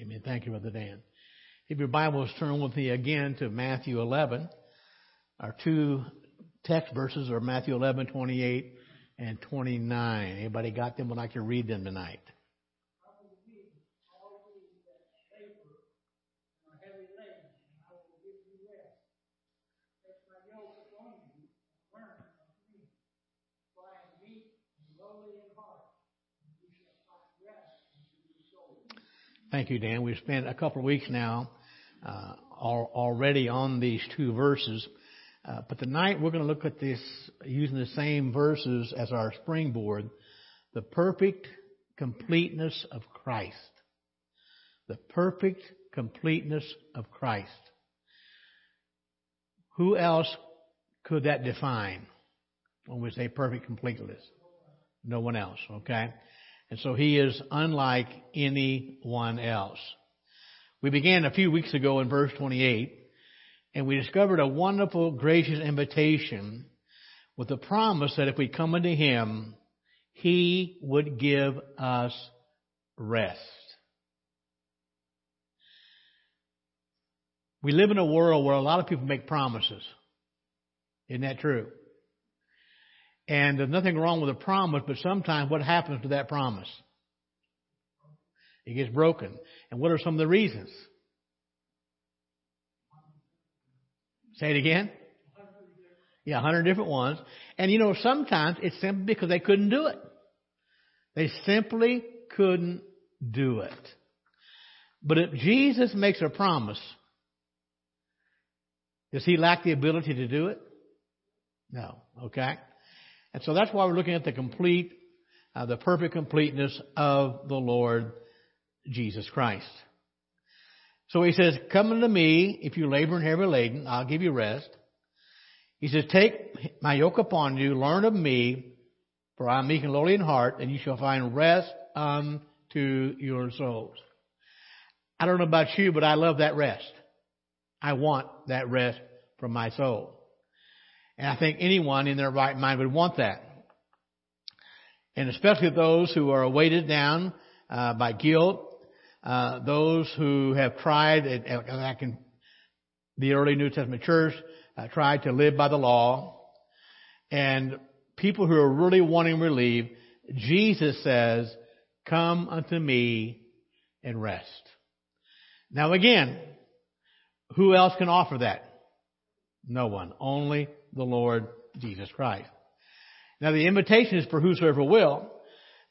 Amen. Thank you, Brother Dan. If your Bibles turn with me again to Matthew 11, our two text verses are Matthew 11, 28 and 29. Anybody got them? Would like to read them tonight? Thank you, Dan. We've spent a couple of weeks now uh, already on these two verses. Uh, but tonight we're going to look at this using the same verses as our springboard. The perfect completeness of Christ. The perfect completeness of Christ. Who else could that define when we say perfect completeness? No one else, okay? And so he is unlike anyone else. We began a few weeks ago in verse 28 and we discovered a wonderful, gracious invitation with the promise that if we come unto him, he would give us rest. We live in a world where a lot of people make promises. Isn't that true? And there's nothing wrong with a promise, but sometimes what happens to that promise? It gets broken. And what are some of the reasons? Say it again. Yeah, a hundred different ones. And you know, sometimes it's simply because they couldn't do it. They simply couldn't do it. But if Jesus makes a promise, does he lack the ability to do it? No. Okay? And so that's why we're looking at the complete, uh, the perfect completeness of the Lord Jesus Christ. So he says, come unto me if you labor and heavy laden, I'll give you rest. He says, take my yoke upon you, learn of me, for I am meek and lowly in heart, and you shall find rest unto your souls. I don't know about you, but I love that rest. I want that rest from my soul. And I think anyone in their right mind would want that. And especially those who are weighted down uh, by guilt, uh, those who have tried, back in the early New Testament church, uh, tried to live by the law, and people who are really wanting relief, Jesus says, "Come unto me and rest." Now again, who else can offer that? No one. Only the Lord Jesus Christ. Now the invitation is for whosoever will,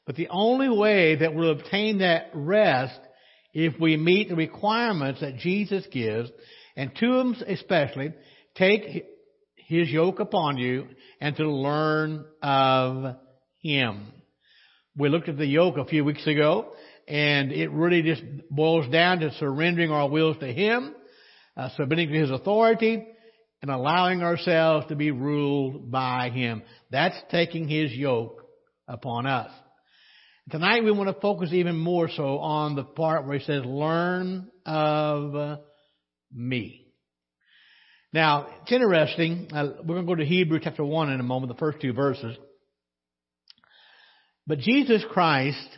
but the only way that we'll obtain that rest if we meet the requirements that Jesus gives, and to them especially, take his yoke upon you and to learn of him. We looked at the yoke a few weeks ago, and it really just boils down to surrendering our wills to him, uh, submitting to his authority, and allowing ourselves to be ruled by Him. That's taking His yoke upon us. Tonight we want to focus even more so on the part where He says, learn of me. Now, it's interesting. Uh, we're going to go to Hebrew chapter 1 in a moment, the first two verses. But Jesus Christ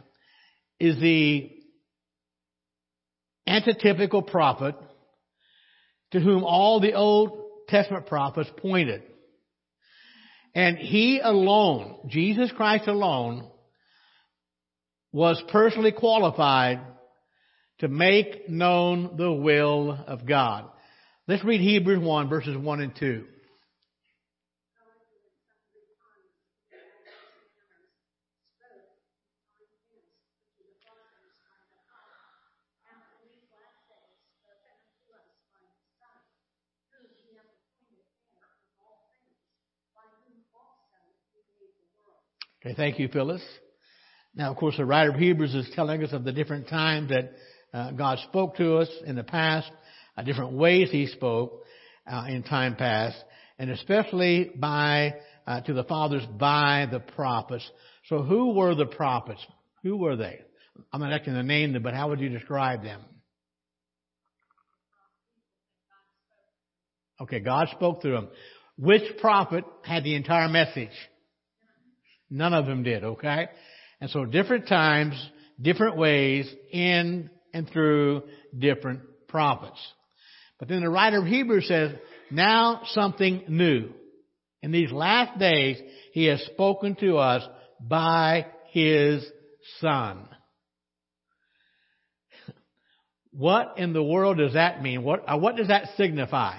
is the antitypical prophet to whom all the Old Testament prophets pointed. And he alone, Jesus Christ alone, was personally qualified to make known the will of God. Let's read Hebrews 1 verses 1 and 2. Okay, thank you, Phyllis. Now, of course, the writer of Hebrews is telling us of the different times that uh, God spoke to us in the past, uh, different ways He spoke uh, in time past, and especially by uh, to the fathers by the prophets. So, who were the prophets? Who were they? I'm not going to name them, but how would you describe them? Okay, God spoke through them. Which prophet had the entire message? None of them did, okay? And so different times, different ways in and through different prophets. But then the writer of Hebrews says, now something new. In these last days, he has spoken to us by his son. What in the world does that mean? What, uh, what does that signify?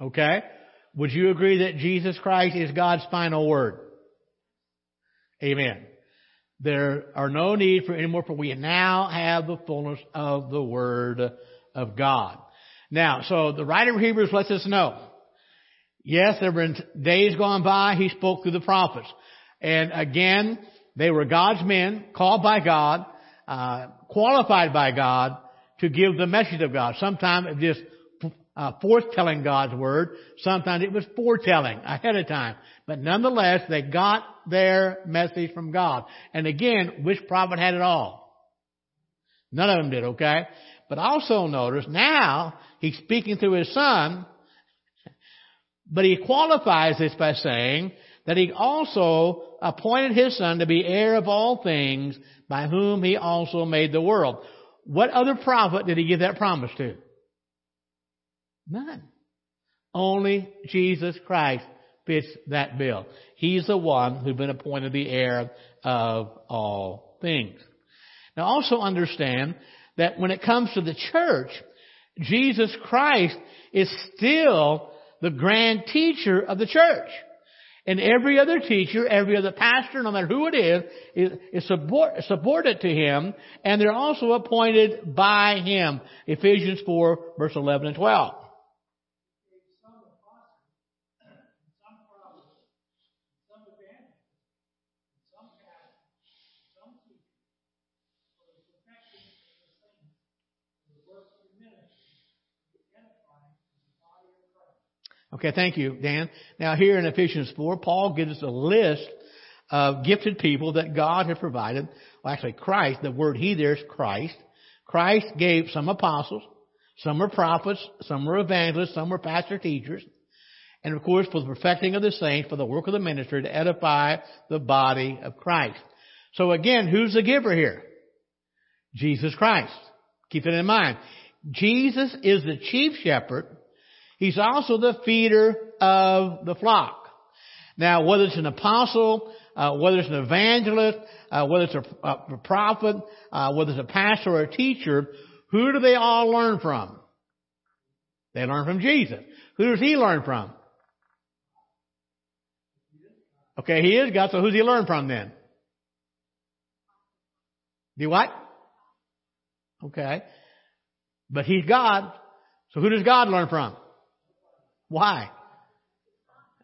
Okay? Would you agree that Jesus Christ is God's final word? Amen. There are no need for any more, for we now have the fullness of the Word of God. Now, so the writer of Hebrews lets us know. Yes, there been days gone by, he spoke through the prophets. And again, they were God's men, called by God, uh, qualified by God to give the message of God. Sometimes it just uh, forthtelling God's word. Sometimes it was foretelling ahead of time. But nonetheless, they got their message from God. And again, which prophet had it all? None of them did, okay? But also notice now he's speaking through his son, but he qualifies this by saying that he also appointed his son to be heir of all things by whom he also made the world. What other prophet did he give that promise to? None. Only Jesus Christ fits that bill. He's the one who's been appointed the heir of all things. Now also understand that when it comes to the church, Jesus Christ is still the grand teacher of the church. And every other teacher, every other pastor, no matter who it is, is, is subordinate to him, and they're also appointed by him. Ephesians 4, verse 11 and 12. Okay, thank you, Dan. Now here in Ephesians 4, Paul gives us a list of gifted people that God has provided. Well, actually Christ, the word he there is Christ. Christ gave some apostles, some were prophets, some were evangelists, some were pastor teachers. And of course, for the perfecting of the saints, for the work of the ministry, to edify the body of Christ. So again, who's the giver here? Jesus Christ. Keep it in mind. Jesus is the chief shepherd He's also the feeder of the flock. Now, whether it's an apostle, uh, whether it's an evangelist, uh, whether it's a, a prophet, uh, whether it's a pastor or a teacher, who do they all learn from? They learn from Jesus. Who does he learn from? Okay, he is God, so who's he learn from then? Do what? Okay. But he's God, so who does God learn from? Why?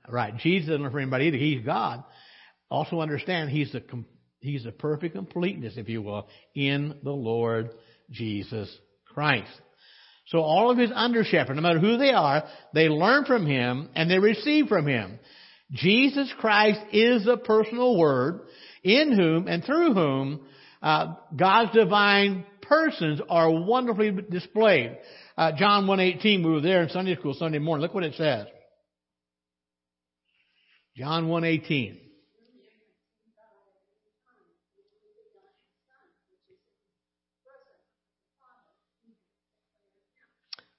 Right. Jesus doesn't for anybody either. He's God. Also understand He's the, He's the perfect completeness, if you will, in the Lord Jesus Christ. So all of His under shepherds, no matter who they are, they learn from Him and they receive from Him. Jesus Christ is the personal Word in whom and through whom uh, God's divine persons are wonderfully displayed. Uh, John 1.18, we were there in Sunday school Sunday morning. Look what it says. John 1.18.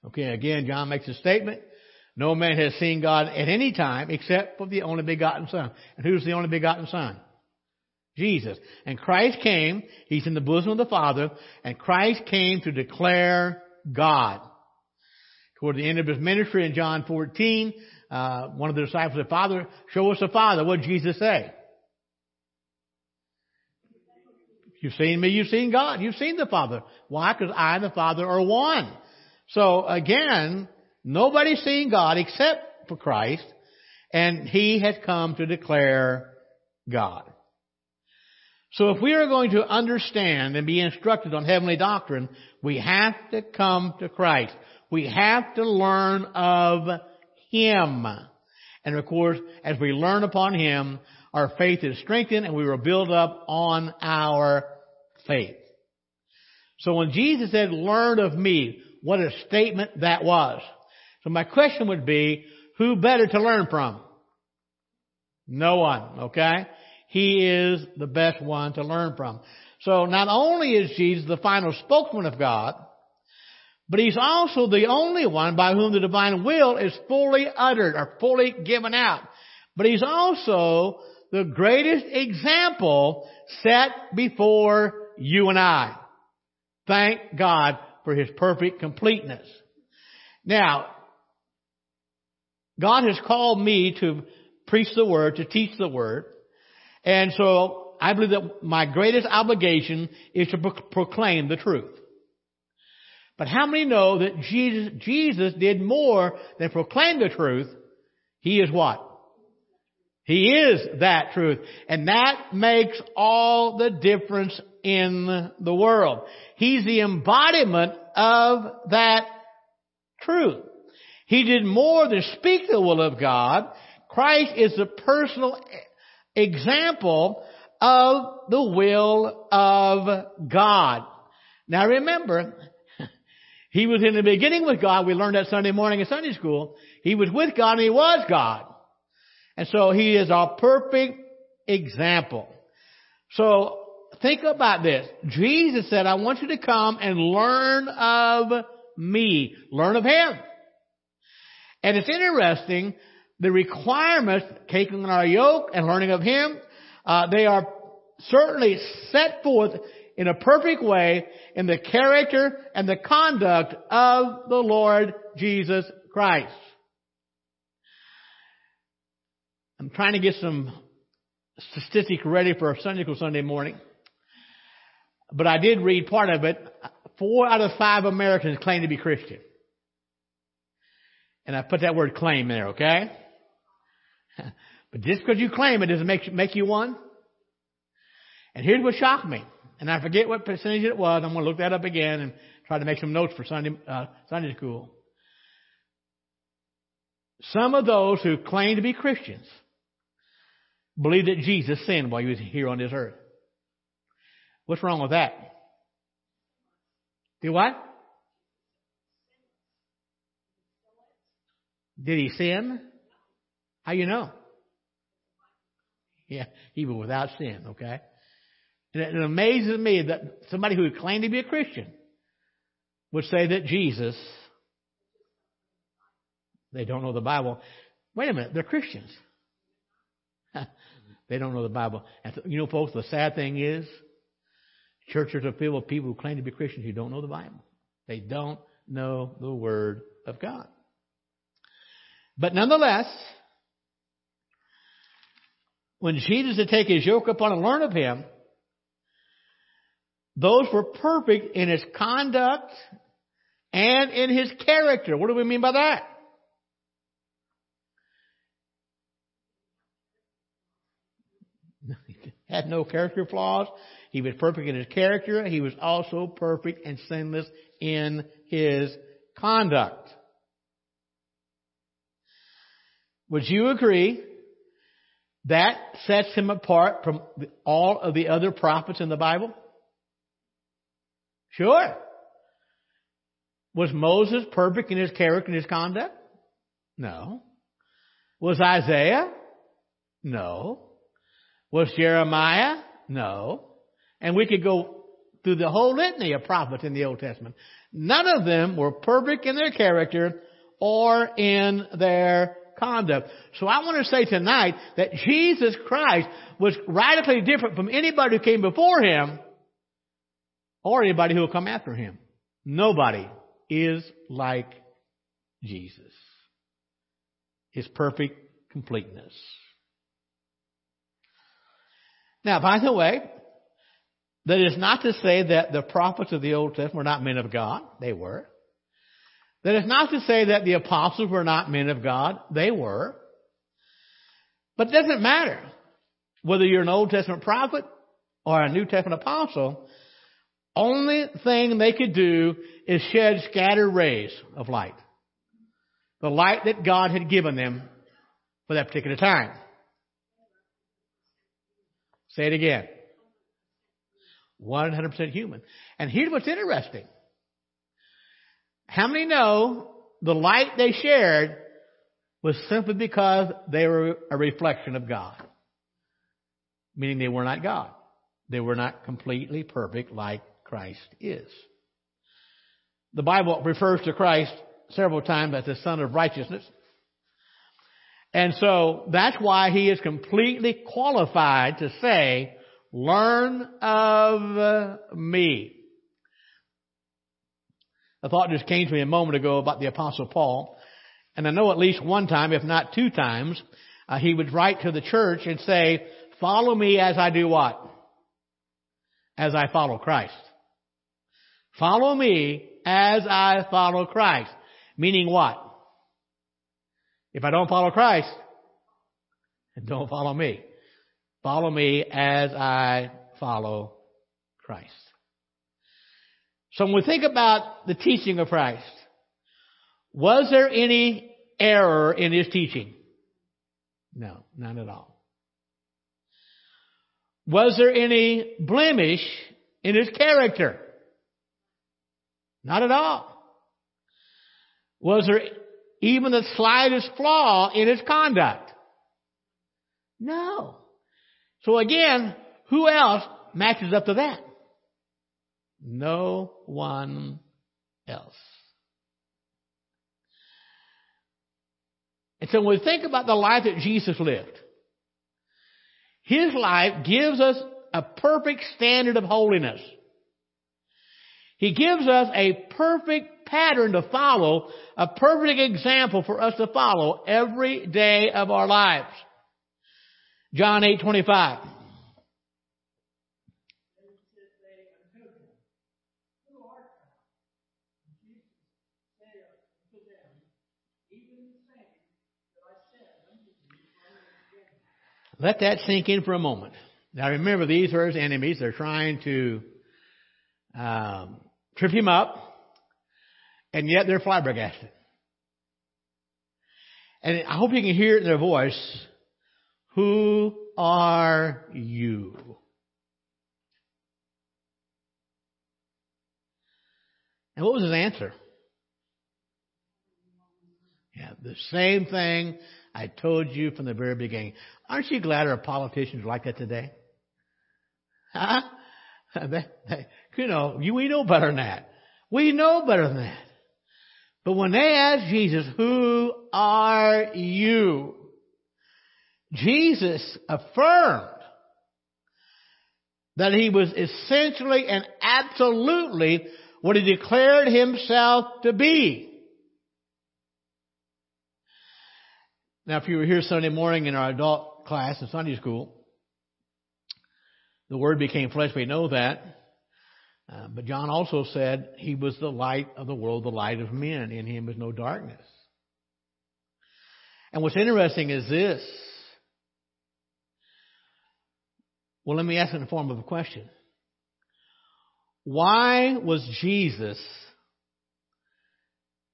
Okay, again, John makes a statement. No man has seen God at any time except for the only begotten Son. And who's the only begotten Son? Jesus. And Christ came, He's in the bosom of the Father, and Christ came to declare God. Toward the end of his ministry in John 14, uh, one of the disciples said, Father, show us the Father. What did Jesus say? You've seen me, you've seen God, you've seen the Father. Why? Because I and the Father are one. So again, nobody's seen God except for Christ, and He has come to declare God. So if we are going to understand and be instructed on heavenly doctrine, we have to come to Christ. We have to learn of Him. And of course, as we learn upon Him, our faith is strengthened and we will build up on our faith. So when Jesus said, learn of me, what a statement that was. So my question would be, who better to learn from? No one, okay? He is the best one to learn from. So not only is Jesus the final spokesman of God, but He's also the only one by whom the divine will is fully uttered or fully given out. But He's also the greatest example set before you and I. Thank God for His perfect completeness. Now, God has called me to preach the Word, to teach the Word. And so I believe that my greatest obligation is to pro- proclaim the truth. But how many know that Jesus, Jesus did more than proclaim the truth? He is what? He is that truth. And that makes all the difference in the world. He's the embodiment of that truth. He did more than speak the will of God. Christ is the personal example of the will of God. Now remember, he was in the beginning with God. We learned that Sunday morning in Sunday school. He was with God and he was God. And so he is our perfect example. So think about this. Jesus said, I want you to come and learn of me. Learn of him. And it's interesting, the requirements, taking on our yoke and learning of him, uh, they are certainly set forth in a perfect way in the character and the conduct of the Lord Jesus Christ. I'm trying to get some statistics ready for Sunday school Sunday morning. But I did read part of it. Four out of five Americans claim to be Christian. And I put that word claim there, okay? But just because you claim it doesn't make, make you one. And here's what shocked me. And I forget what percentage it was. I'm going to look that up again and try to make some notes for Sunday, uh, Sunday school. Some of those who claim to be Christians believe that Jesus sinned while he was here on this earth. What's wrong with that? Do what? Did he sin? How you know? Yeah, even without sin, okay? And it amazes me that somebody who claimed to be a Christian would say that Jesus, they don't know the Bible. Wait a minute, they're Christians. they don't know the Bible. And you know, folks, the sad thing is, churches are filled with people who claim to be Christians who don't know the Bible. They don't know the Word of God. But nonetheless, when Jesus had taken his yoke upon and learn of him, those were perfect in his conduct and in his character. What do we mean by that? he had no character flaws. He was perfect in his character. He was also perfect and sinless in his conduct. Would you agree that sets him apart from all of the other prophets in the Bible? Sure. Was Moses perfect in his character and his conduct? No. Was Isaiah? No. Was Jeremiah? No. And we could go through the whole litany of prophets in the Old Testament. None of them were perfect in their character or in their conduct. So I want to say tonight that Jesus Christ was radically different from anybody who came before him or anybody who will come after him. Nobody is like Jesus. His perfect completeness. Now, by the way, that is not to say that the prophets of the Old Testament were not men of God. They were. That is not to say that the apostles were not men of God. They were. But it doesn't matter whether you're an Old Testament prophet or a New Testament apostle. Only thing they could do is shed scattered rays of light. The light that God had given them for that particular time. Say it again. 100% human. And here's what's interesting. How many know the light they shared was simply because they were a reflection of God? meaning they were not God. They were not completely perfect like Christ is. The Bible refers to Christ several times as the Sun of Righteousness. And so that's why he is completely qualified to say, learn of me. A thought just came to me a moment ago about the apostle Paul. And I know at least one time, if not two times, uh, he would write to the church and say, follow me as I do what? As I follow Christ. Follow me as I follow Christ. Meaning what? If I don't follow Christ, don't follow me. Follow me as I follow Christ. So when we think about the teaching of Christ, was there any error in his teaching? No, none at all. Was there any blemish in his character? Not at all. Was there even the slightest flaw in his conduct? No. So again, who else matches up to that? No one else. And so when we think about the life that Jesus lived, his life gives us a perfect standard of holiness. He gives us a perfect pattern to follow, a perfect example for us to follow every day of our lives. John 8:25 Let that sink in for a moment. Now remember, these are his enemies. They're trying to um, trip him up, and yet they're flabbergasted. And I hope you can hear it in their voice. Who are you? And what was his answer? Yeah, the same thing I told you from the very beginning. Aren't you glad our politicians like that today? Huh? you know, we know better than that. We know better than that. But when they asked Jesus, who are you? Jesus affirmed that he was essentially and absolutely what he declared himself to be. Now, if you were here Sunday morning in our adult class in Sunday school, the Word became flesh. We know that. Uh, but John also said he was the light of the world, the light of men. In him is no darkness. And what's interesting is this. Well, let me ask it in the form of a question. Why was Jesus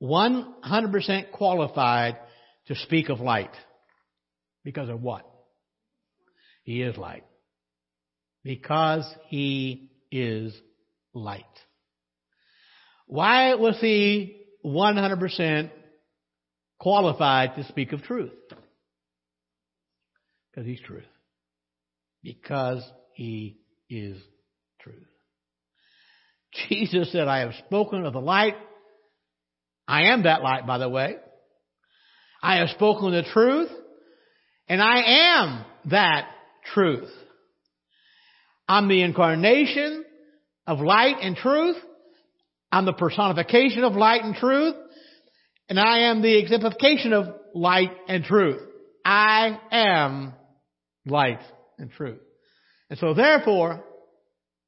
100% qualified to speak of light. Because of what? He is light. Because he is light. Why was he 100% qualified to speak of truth? Because he's truth. Because he is truth. Jesus said, I have spoken of the light. I am that light, by the way. I have spoken the truth, and I am that truth. I'm the incarnation of light and truth. I'm the personification of light and truth. And I am the exemplification of light and truth. I am light and truth. And so therefore,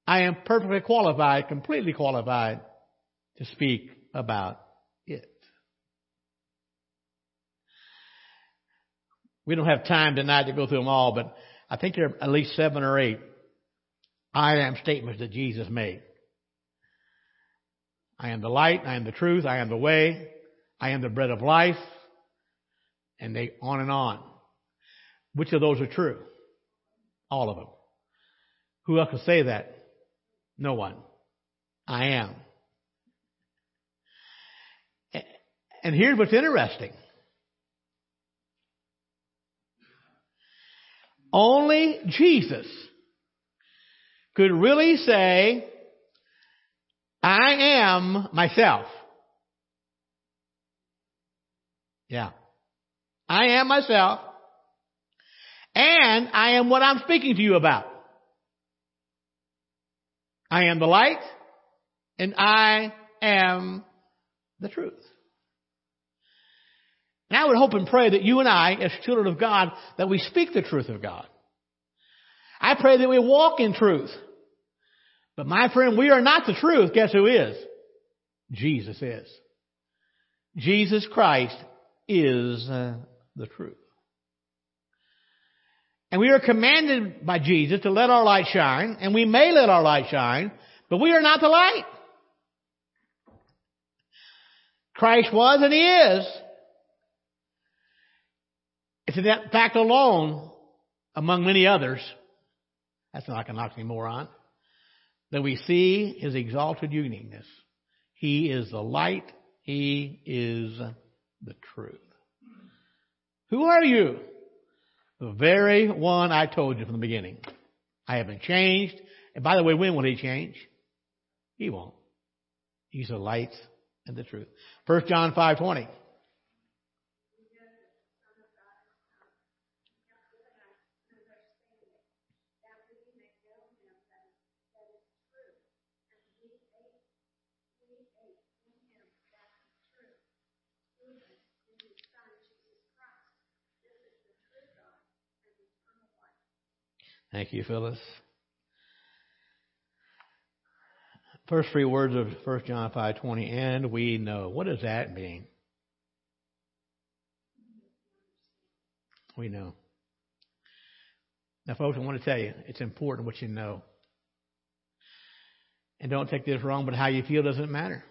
I am perfectly qualified, completely qualified to speak about We don't have time tonight to go through them all, but I think there are at least seven or eight I am statements that Jesus made. I am the light, I am the truth, I am the way, I am the bread of life, and they on and on. Which of those are true? All of them. Who else can say that? No one. I am. And here's what's interesting. Only Jesus could really say, I am myself. Yeah. I am myself. And I am what I'm speaking to you about. I am the light and I am the truth. And I would hope and pray that you and I, as children of God, that we speak the truth of God. I pray that we walk in truth. But my friend, we are not the truth. Guess who is? Jesus is. Jesus Christ is uh, the truth. And we are commanded by Jesus to let our light shine, and we may let our light shine, but we are not the light. Christ was and He is. It's in that fact alone, among many others, that's not an oxymoron, that we see His exalted uniqueness. He is the light. He is the truth. Who are you? The very one I told you from the beginning. I haven't changed. And by the way, when will he change? He won't. He's the light and the truth. 1 John 5.20. Thank you, Phyllis. First three words of 1 John 5:20, and we know. What does that mean? We know. Now, folks, I want to tell you, it's important what you know. And don't take this wrong, but how you feel doesn't matter.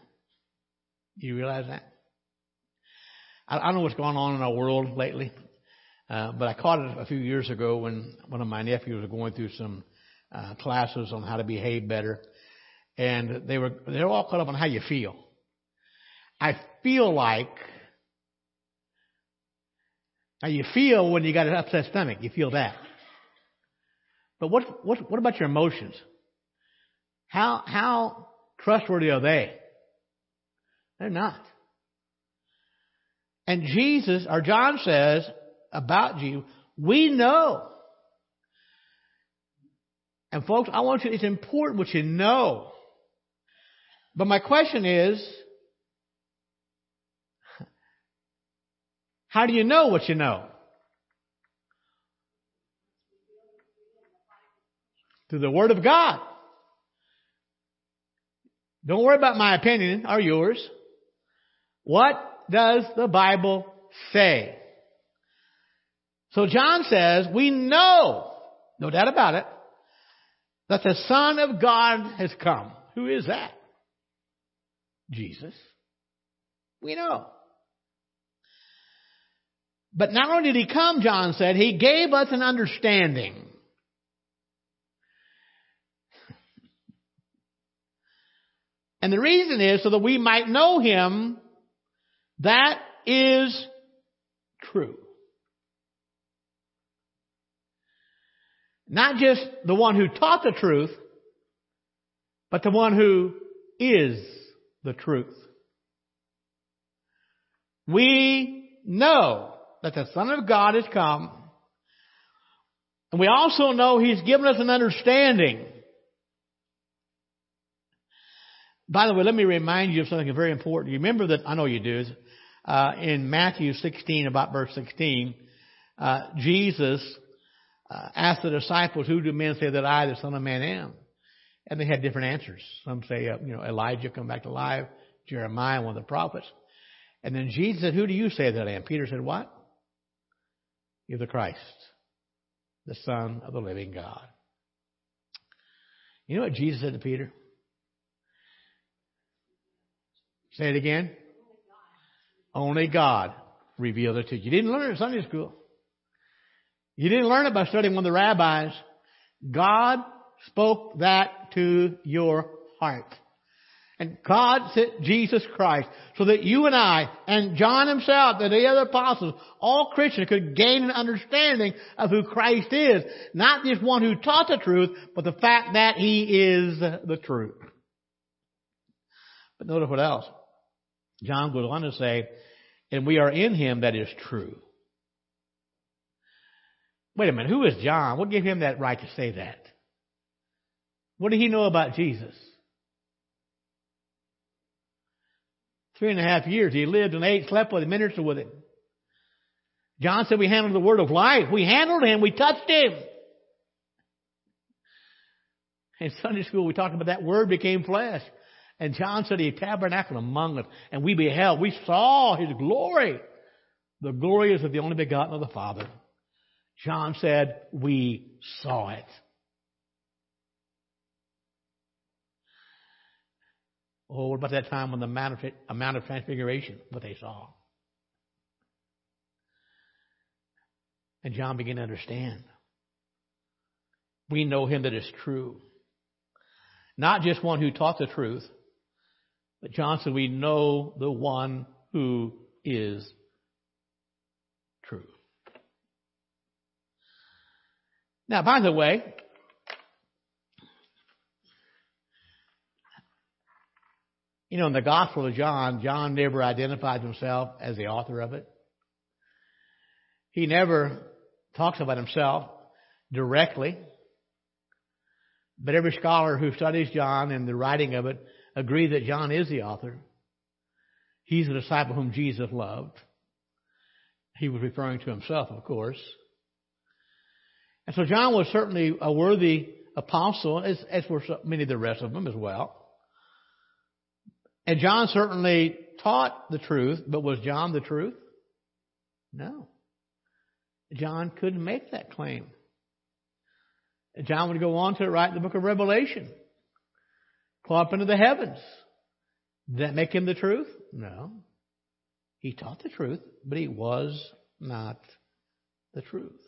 You realize that? I, don't know what's going on in our world lately. Uh, but I caught it a few years ago when one of my nephews was going through some uh, classes on how to behave better, and they were they were all caught up on how you feel. I feel like how you feel when you got an upset stomach. You feel that. But what what what about your emotions? How how trustworthy are they? They're not. And Jesus, or John says, about you, we know. And folks, I want you, it's important what you know. But my question is, how do you know what you know? Through the Word of God. Don't worry about my opinion or yours. What does the Bible say? So John says, we know, no doubt about it, that the Son of God has come. Who is that? Jesus. We know. But not only did he come, John said, he gave us an understanding. And the reason is so that we might know him. That is true. Not just the one who taught the truth, but the one who is the truth. We know that the Son of God has come, and we also know He's given us an understanding. By the way, let me remind you of something very important. You remember that, I know you do, uh, in Matthew 16, about verse 16, uh, Jesus uh, asked the disciples, who do men say that I, the Son of Man, am? And they had different answers. Some say, uh, you know, Elijah come back to life, Jeremiah, one of the prophets. And then Jesus said, who do you say that I am? Peter said, what? You're the Christ, the Son of the living God. You know what Jesus said to Peter? Say it again. Only God revealed it to you. You didn't learn it in Sunday school. You didn't learn it by studying one of the rabbis. God spoke that to your heart. And God sent Jesus Christ so that you and I, and John himself, and the other apostles, all Christians could gain an understanding of who Christ is. Not just one who taught the truth, but the fact that He is the truth. But notice what else. John goes on to say, and we are in Him that is true. Wait a minute, who is John? What gave him that right to say that? What did he know about Jesus? Three and a half years. He lived and ate, slept with him, ministered with him. John said we handled the word of life. We handled him. We touched him. In Sunday school, we talked about that word became flesh. And John said he tabernacled among us. And we beheld, we saw his glory. The glory is of the only begotten of the Father. John said, we saw it. Oh, what about that time when the Mount of, Mount of Transfiguration, what they saw? And John began to understand. We know him that is true. Not just one who taught the truth, but John said we know the one who is true. Now, by the way, You know, in the Gospel of John, John never identified himself as the author of it. He never talks about himself directly. But every scholar who studies John and the writing of it agree that John is the author. He's the disciple whom Jesus loved. He was referring to himself, of course. And so John was certainly a worthy apostle, as, as were many of the rest of them as well. And John certainly taught the truth, but was John the truth? No. John couldn't make that claim. John would go on to write the book of Revelation. Call up into the heavens. Did that make him the truth? No. He taught the truth, but he was not the truth.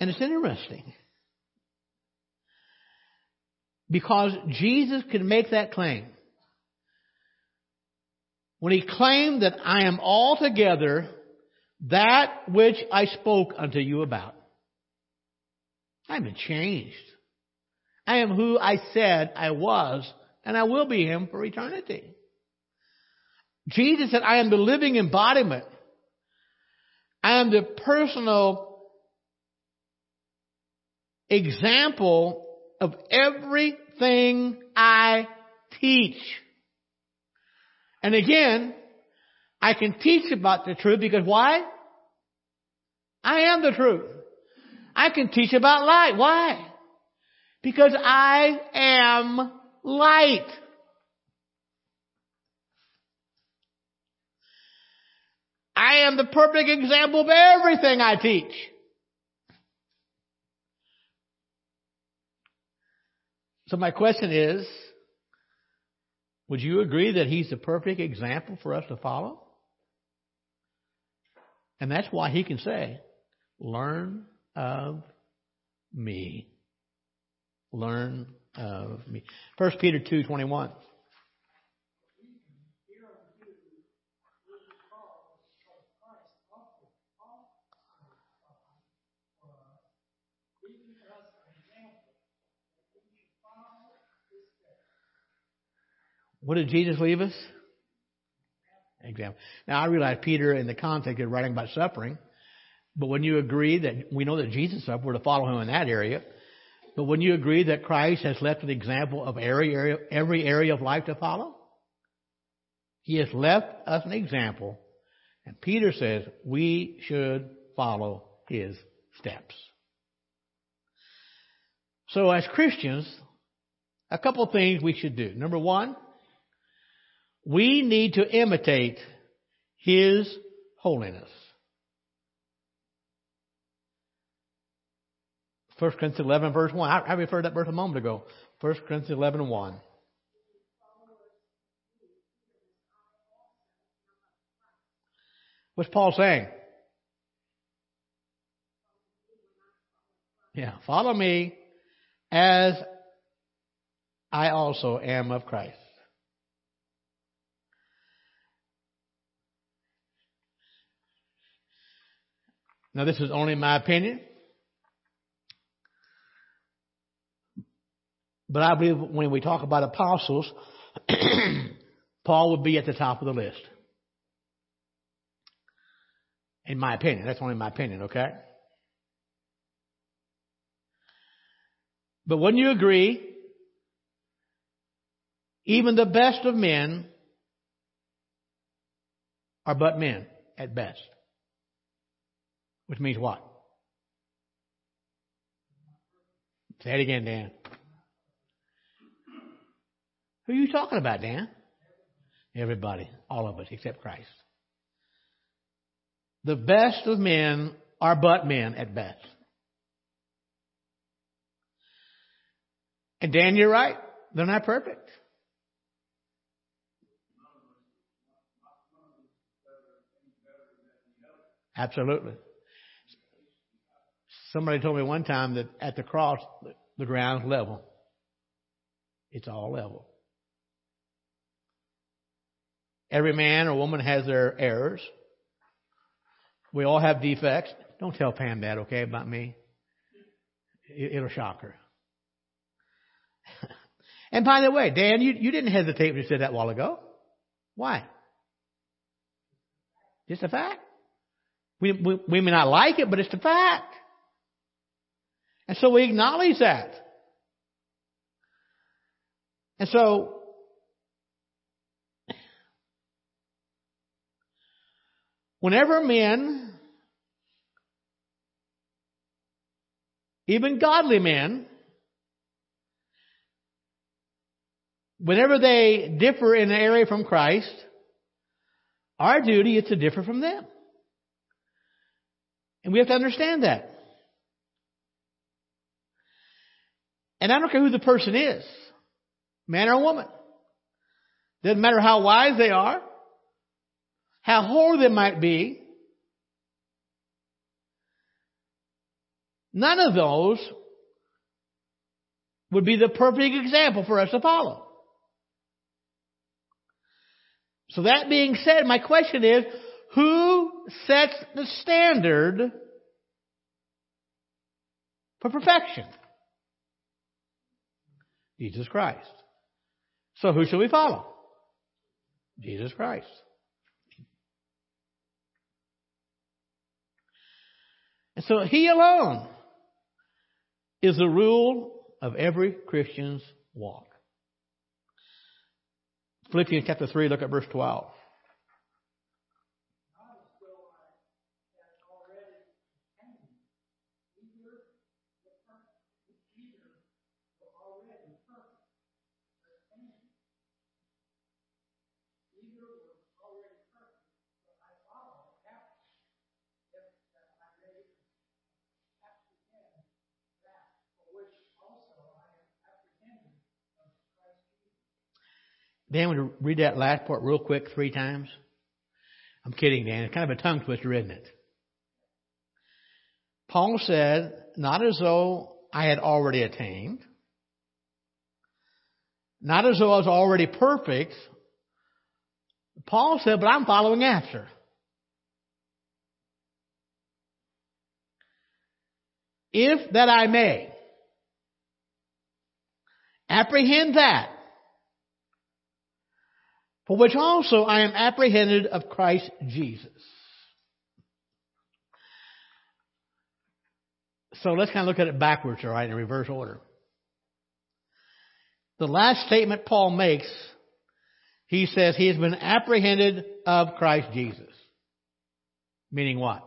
And it's interesting. Because Jesus could make that claim. When he claimed that I am altogether that which I spoke unto you about. I've been changed. I am who I said I was, and I will be him for eternity. Jesus said, I am the living embodiment. I am the personal example of everything I teach. And again, I can teach about the truth because why? I am the truth. I can teach about light. Why? Because I am light. I am the perfect example of everything I teach. So my question is, would you agree that he's the perfect example for us to follow? And that's why he can say, learn of me. Learn of me. 1 Peter 2.21. What did Jesus leave us? Example. Now I realize Peter in the context is writing about suffering, but when you agree that we know that Jesus suffered, we're to follow him in that area. But when you agree that Christ has left an example of every area, every area of life to follow, he has left us an example, and Peter says we should follow his steps. So as Christians, a couple things we should do. Number one, we need to imitate His holiness. 1 Corinthians 11 verse 1. I, referred to that verse a moment ago. 1 Corinthians 11 1. What's Paul saying? Yeah, follow me as I also am of Christ. Now, this is only my opinion. But I believe when we talk about apostles, Paul would be at the top of the list. In my opinion. That's only my opinion, okay? But wouldn't you agree? Even the best of men are but men at best. Which means what? Say it again, Dan. Who are you talking about, Dan? Everybody. All of us, except Christ. The best of men are but men at best. And Dan, you're right. They're not perfect. Absolutely. Somebody told me one time that at the cross, the ground's level. It's all level. Every man or woman has their errors. We all have defects. Don't tell Pam that, okay, about me. It'll shock her. and by the way, Dan, you, you didn't hesitate when you said that a while ago. Why? Just a fact. We, we, we may not like it, but it's the fact. And so we acknowledge that. And so, whenever men, even godly men, whenever they differ in an area from Christ, our duty is to differ from them. And we have to understand that. And I don't care who the person is, man or woman. Doesn't matter how wise they are, how holy they might be. None of those would be the perfect example for us to follow. So that being said, my question is, who sets the standard for perfection? Jesus Christ. So who shall we follow? Jesus Christ. And so He alone is the rule of every Christian's walk. Philippians chapter 3, look at verse 12. Dan, would you read that last part real quick three times? I'm kidding, Dan. It's kind of a tongue twister, isn't it? Paul said, not as though I had already attained, not as though I was already perfect. Paul said, but I'm following after. If that I may apprehend that for which also I am apprehended of Christ Jesus. So let's kind of look at it backwards, all right, in reverse order. The last statement Paul makes, he says he has been apprehended of Christ Jesus. Meaning what?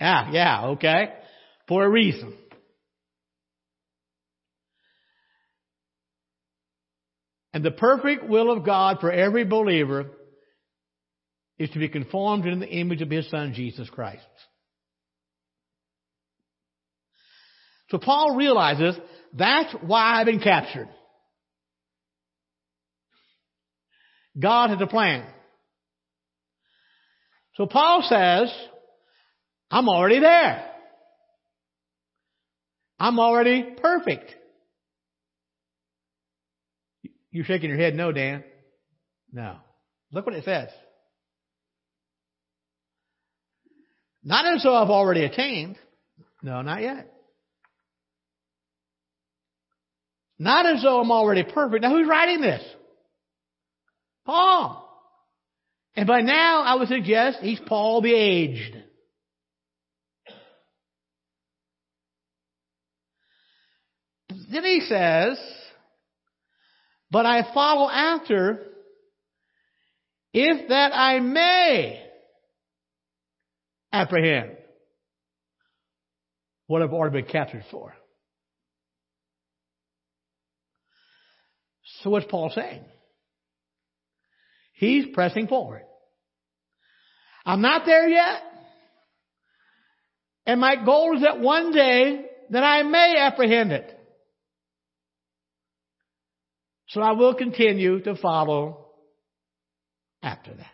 Yeah, yeah, okay. For a reason. And the perfect will of God for every believer is to be conformed in the image of His Son, Jesus Christ. So Paul realizes that's why I've been captured. God has a plan. So Paul says, I'm already there. I'm already perfect. You're shaking your head no, Dan. No. Look what it says. Not as though I've already attained. No, not yet. Not as though I'm already perfect. Now who's writing this? Paul. And by now I would suggest he's Paul the aged. Then he says, but I follow after if that I may apprehend what I've already been captured for. So what's Paul saying? He's pressing forward. I'm not there yet. And my goal is that one day that I may apprehend it. So I will continue to follow after that.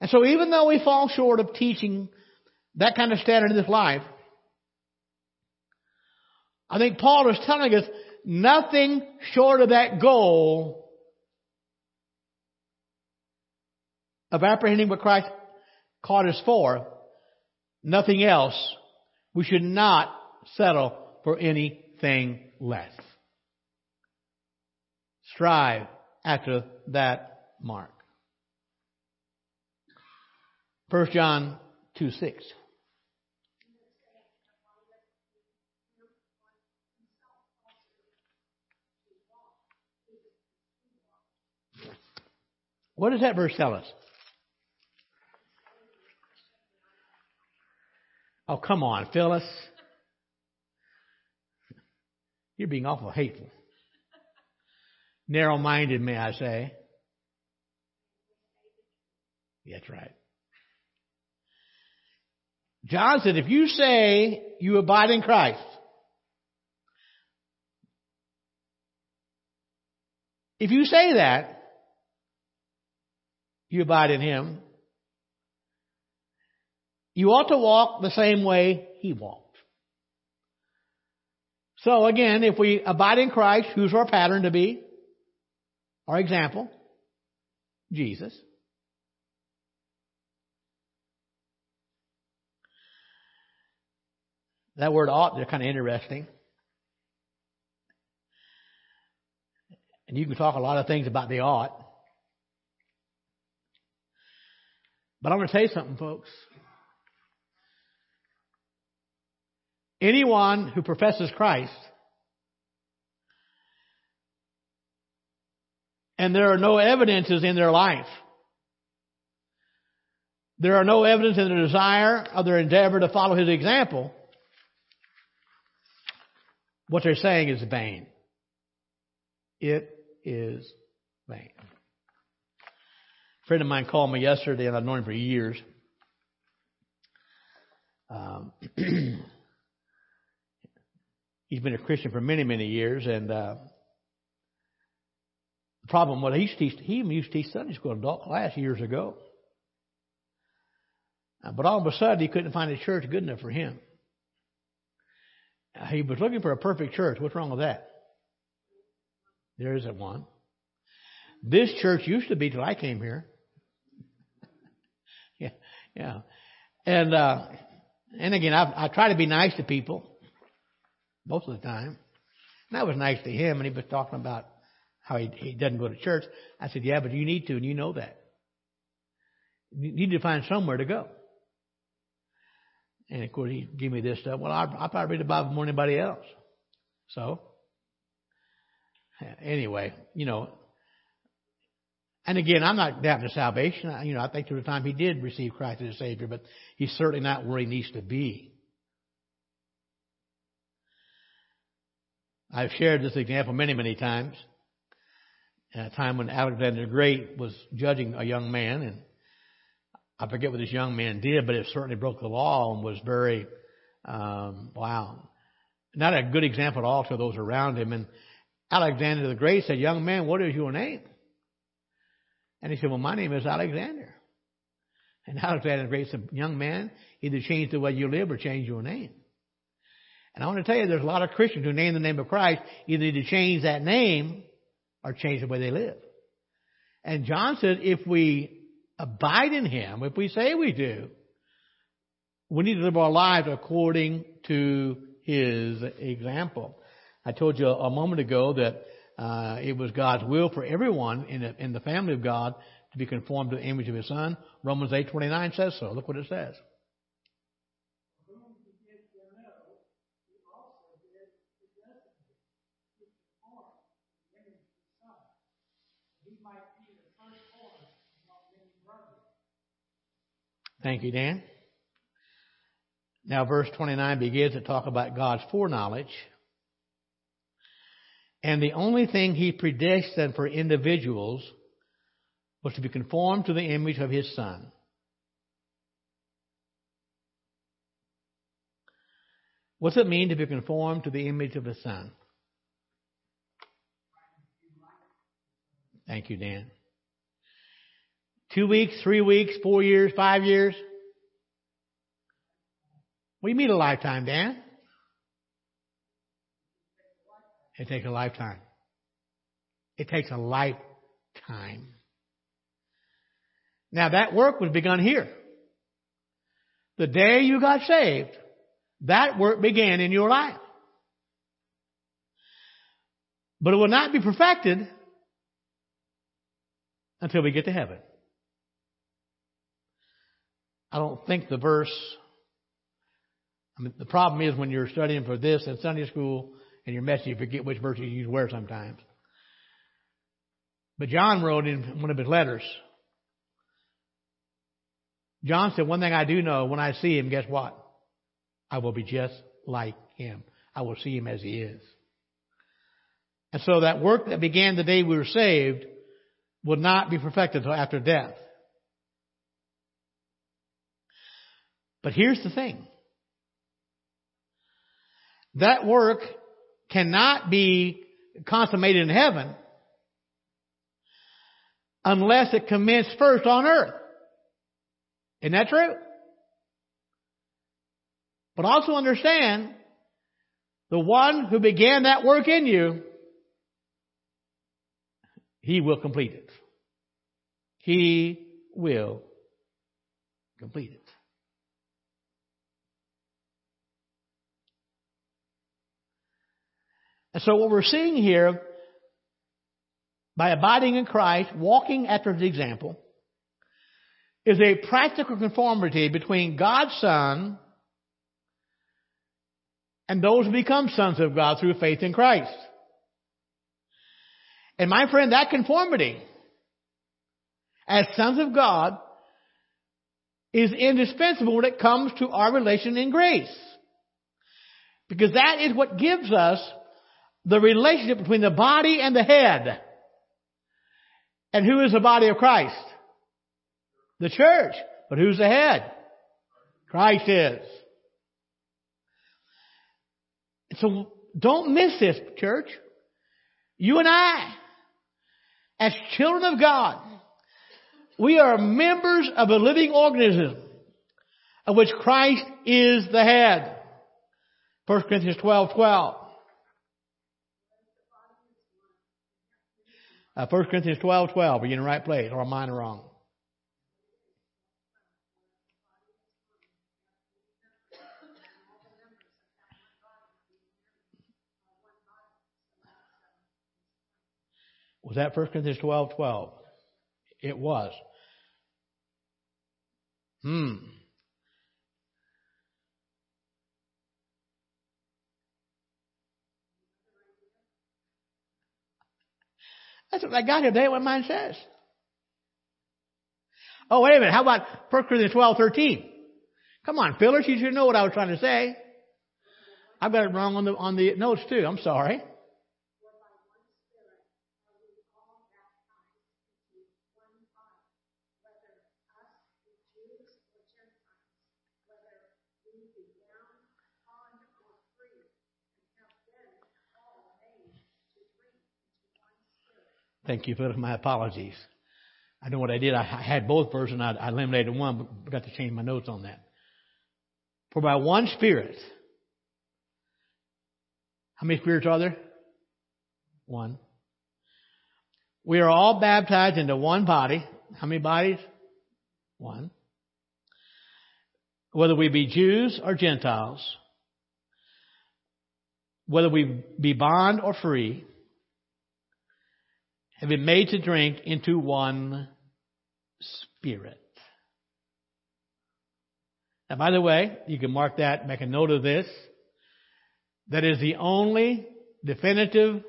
And so even though we fall short of teaching that kind of standard in this life, I think Paul is telling us nothing short of that goal of apprehending what Christ called us for, nothing else. We should not settle for anything less. Strive after that mark. 1 John 2 6. What does that verse tell us? Oh, come on, Phyllis. You're being awful hateful. Narrow minded, may I say. That's right. John said, if you say you abide in Christ, if you say that, you abide in Him, you ought to walk the same way He walked. So again, if we abide in Christ, who's our pattern to be? Our example? Jesus. That word ought, they're kind of interesting. And you can talk a lot of things about the ought. But I'm going to tell you something, folks. Anyone who professes Christ and there are no evidences in their life. There are no evidence in their desire of their endeavor to follow his example. What they're saying is vain. It is vain. A friend of mine called me yesterday, and I've known him for years. Um, he's been a Christian for many, many years, and uh, problem was he used to teach, he used to teach Sunday school adult class years ago. Uh, but all of a sudden, he couldn't find a church good enough for him. He was looking for a perfect church. What's wrong with that? There isn't one. This church used to be till I came here. yeah, yeah. And uh, and again, I, I try to be nice to people most of the time. And I was nice to him, and he was talking about how he, he doesn't go to church. I said, yeah, but you need to, and you know that. You need to find somewhere to go. And of course, he gave me this stuff. Well, I, I probably read the Bible more than anybody else. So, anyway, you know, and again, I'm not doubting his salvation. I, you know, I think was a time he did receive Christ as a Savior, but he's certainly not where he needs to be. I've shared this example many, many times. At a time when Alexander the Great was judging a young man, and I forget what this young man did, but it certainly broke the law and was very, um, wow, not a good example at all to those around him. And Alexander the Great said, Young man, what is your name? And he said, Well, my name is Alexander. And Alexander the Great said, Young man, either change the way you live or change your name. And I want to tell you, there's a lot of Christians who name the name of Christ, either need to change that name or change the way they live. And John said, if we abide in Him, if we say we do, we need to live our lives according to His example. I told you a moment ago that uh, it was God's will for everyone in, in the family of God to be conformed to the image of His Son. Romans eight twenty nine says so. Look what it says. Thank you, Dan. Now, verse 29 begins to talk about God's foreknowledge. And the only thing He predestined for individuals was to be conformed to the image of His Son. What's it mean to be conformed to the image of the Son? Thank you, Dan. Two weeks, three weeks, four years, five years? What do you mean a lifetime, Dan? It takes a lifetime. It takes a lifetime. Now that work was begun here. The day you got saved, that work began in your life. But it will not be perfected until we get to heaven. I don't think the verse, I mean, the problem is when you're studying for this in Sunday school and you're messy, you forget which verse you use where sometimes. But John wrote in one of his letters, John said, one thing I do know, when I see him, guess what? I will be just like him. I will see him as he is. And so that work that began the day we were saved will not be perfected until after death. But here's the thing. That work cannot be consummated in heaven unless it commenced first on earth. Isn't that true? But also understand the one who began that work in you, he will complete it. He will complete it. And so what we're seeing here, by abiding in Christ, walking after his example, is a practical conformity between God's Son and those who become sons of God through faith in Christ. And my friend, that conformity as sons of God is indispensable when it comes to our relation in grace. Because that is what gives us the relationship between the body and the head. And who is the body of Christ? The church. But who's the head? Christ is. So don't miss this, church. You and I, as children of God, we are members of a living organism of which Christ is the head. 1 Corinthians 12, 12. Uh, 1 Corinthians 12, 12. Are you in the right place or am I wrong? Was that 1 Corinthians 12, 12? It was. Hmm. That's what I got here. That ain't what mine says. Oh, wait a minute. How about 1 Corinthians 12, 13? Come on, Phyllis, you should know what I was trying to say. I've got it wrong on the, on the notes too. I'm sorry. Thank you for my apologies. I know what I did. I had both versions. I, I eliminated one, but forgot to change my notes on that. For by one Spirit, How many spirits are there? One. We are all baptized into one body. How many bodies? One. Whether we be Jews or Gentiles, whether we be bond or free, have been made to drink into one spirit. Now, by the way, you can mark that, make a note of this. That is the only definitive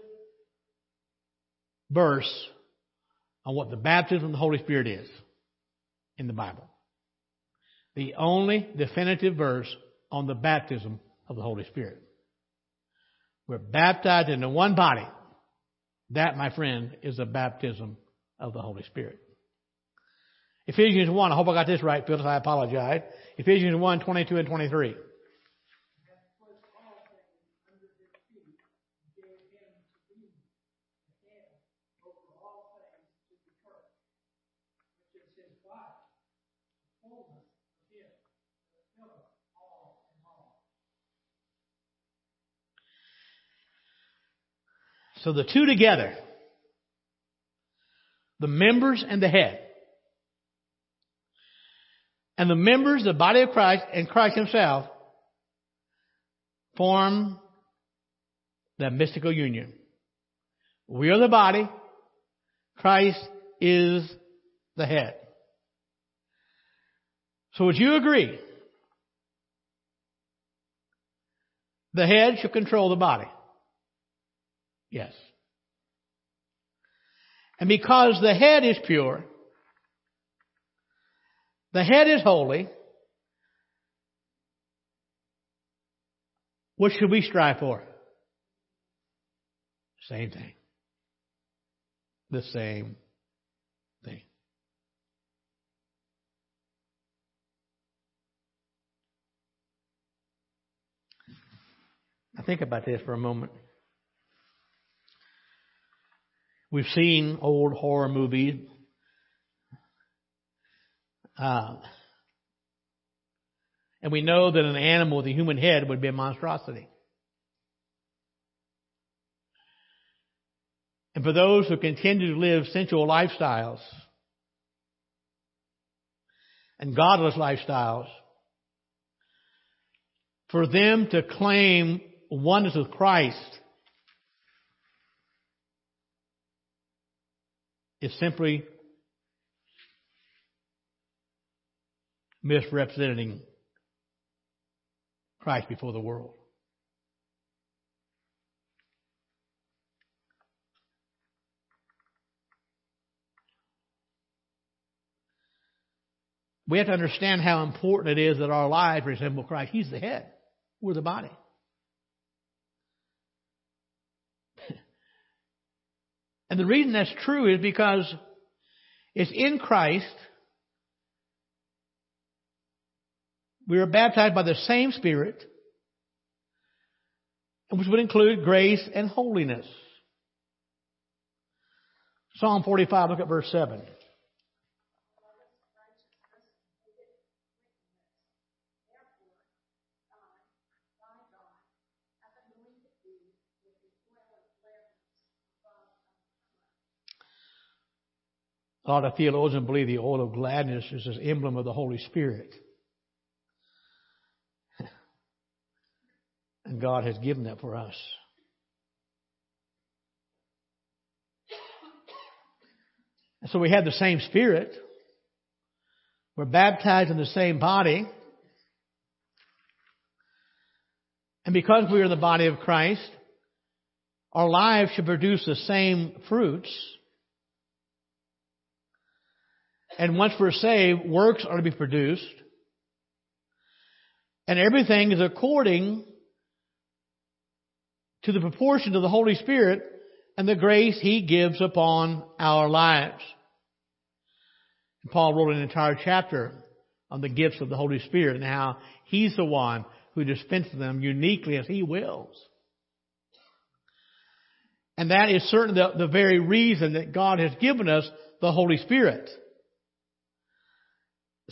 verse on what the baptism of the Holy Spirit is in the Bible. The only definitive verse on the baptism of the Holy Spirit. We're baptized into one body. That, my friend, is the baptism of the Holy Spirit. Ephesians 1, I hope I got this right, Phyllis, I apologize. Ephesians 1, 22 and 23. So the two together, the members and the head, and the members, the body of Christ and Christ himself, form that mystical union. We are the body. Christ is the head. So would you agree? The head should control the body. Yes. And because the head is pure, the head is holy, what should we strive for? Same thing. The same thing. Now think about this for a moment. We've seen old horror movies. Uh, and we know that an animal with a human head would be a monstrosity. And for those who continue to live sensual lifestyles and godless lifestyles, for them to claim oneness with Christ is simply misrepresenting Christ before the world. We have to understand how important it is that our lives resemble Christ. He's the head. We're the body. And the reason that's true is because it's in Christ. We are baptized by the same Spirit, which would include grace and holiness. Psalm 45, look at verse 7. A lot of theologians believe the oil of gladness is an emblem of the Holy Spirit. And God has given that for us. And so we have the same Spirit. We're baptized in the same body. And because we are the body of Christ, our lives should produce the same fruits and once we're saved, works are to be produced. And everything is according to the proportion of the Holy Spirit and the grace He gives upon our lives. And Paul wrote an entire chapter on the gifts of the Holy Spirit and how He's the one who dispenses them uniquely as He wills. And that is certainly the, the very reason that God has given us the Holy Spirit.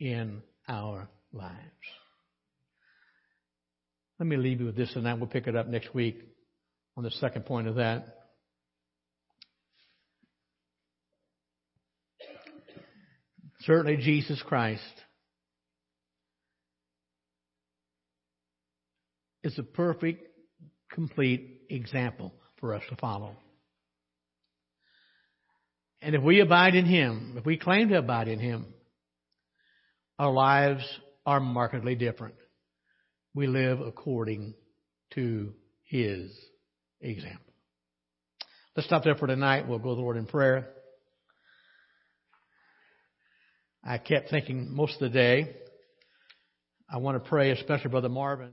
in our lives. Let me leave you with this and then we'll pick it up next week on the second point of that. Certainly Jesus Christ is a perfect, complete example for us to follow. And if we abide in Him, if we claim to abide in Him, our lives are markedly different. We live according to His example. Let's stop there for tonight. We'll go to the Lord in prayer. I kept thinking most of the day, I want to pray, especially Brother Marvin.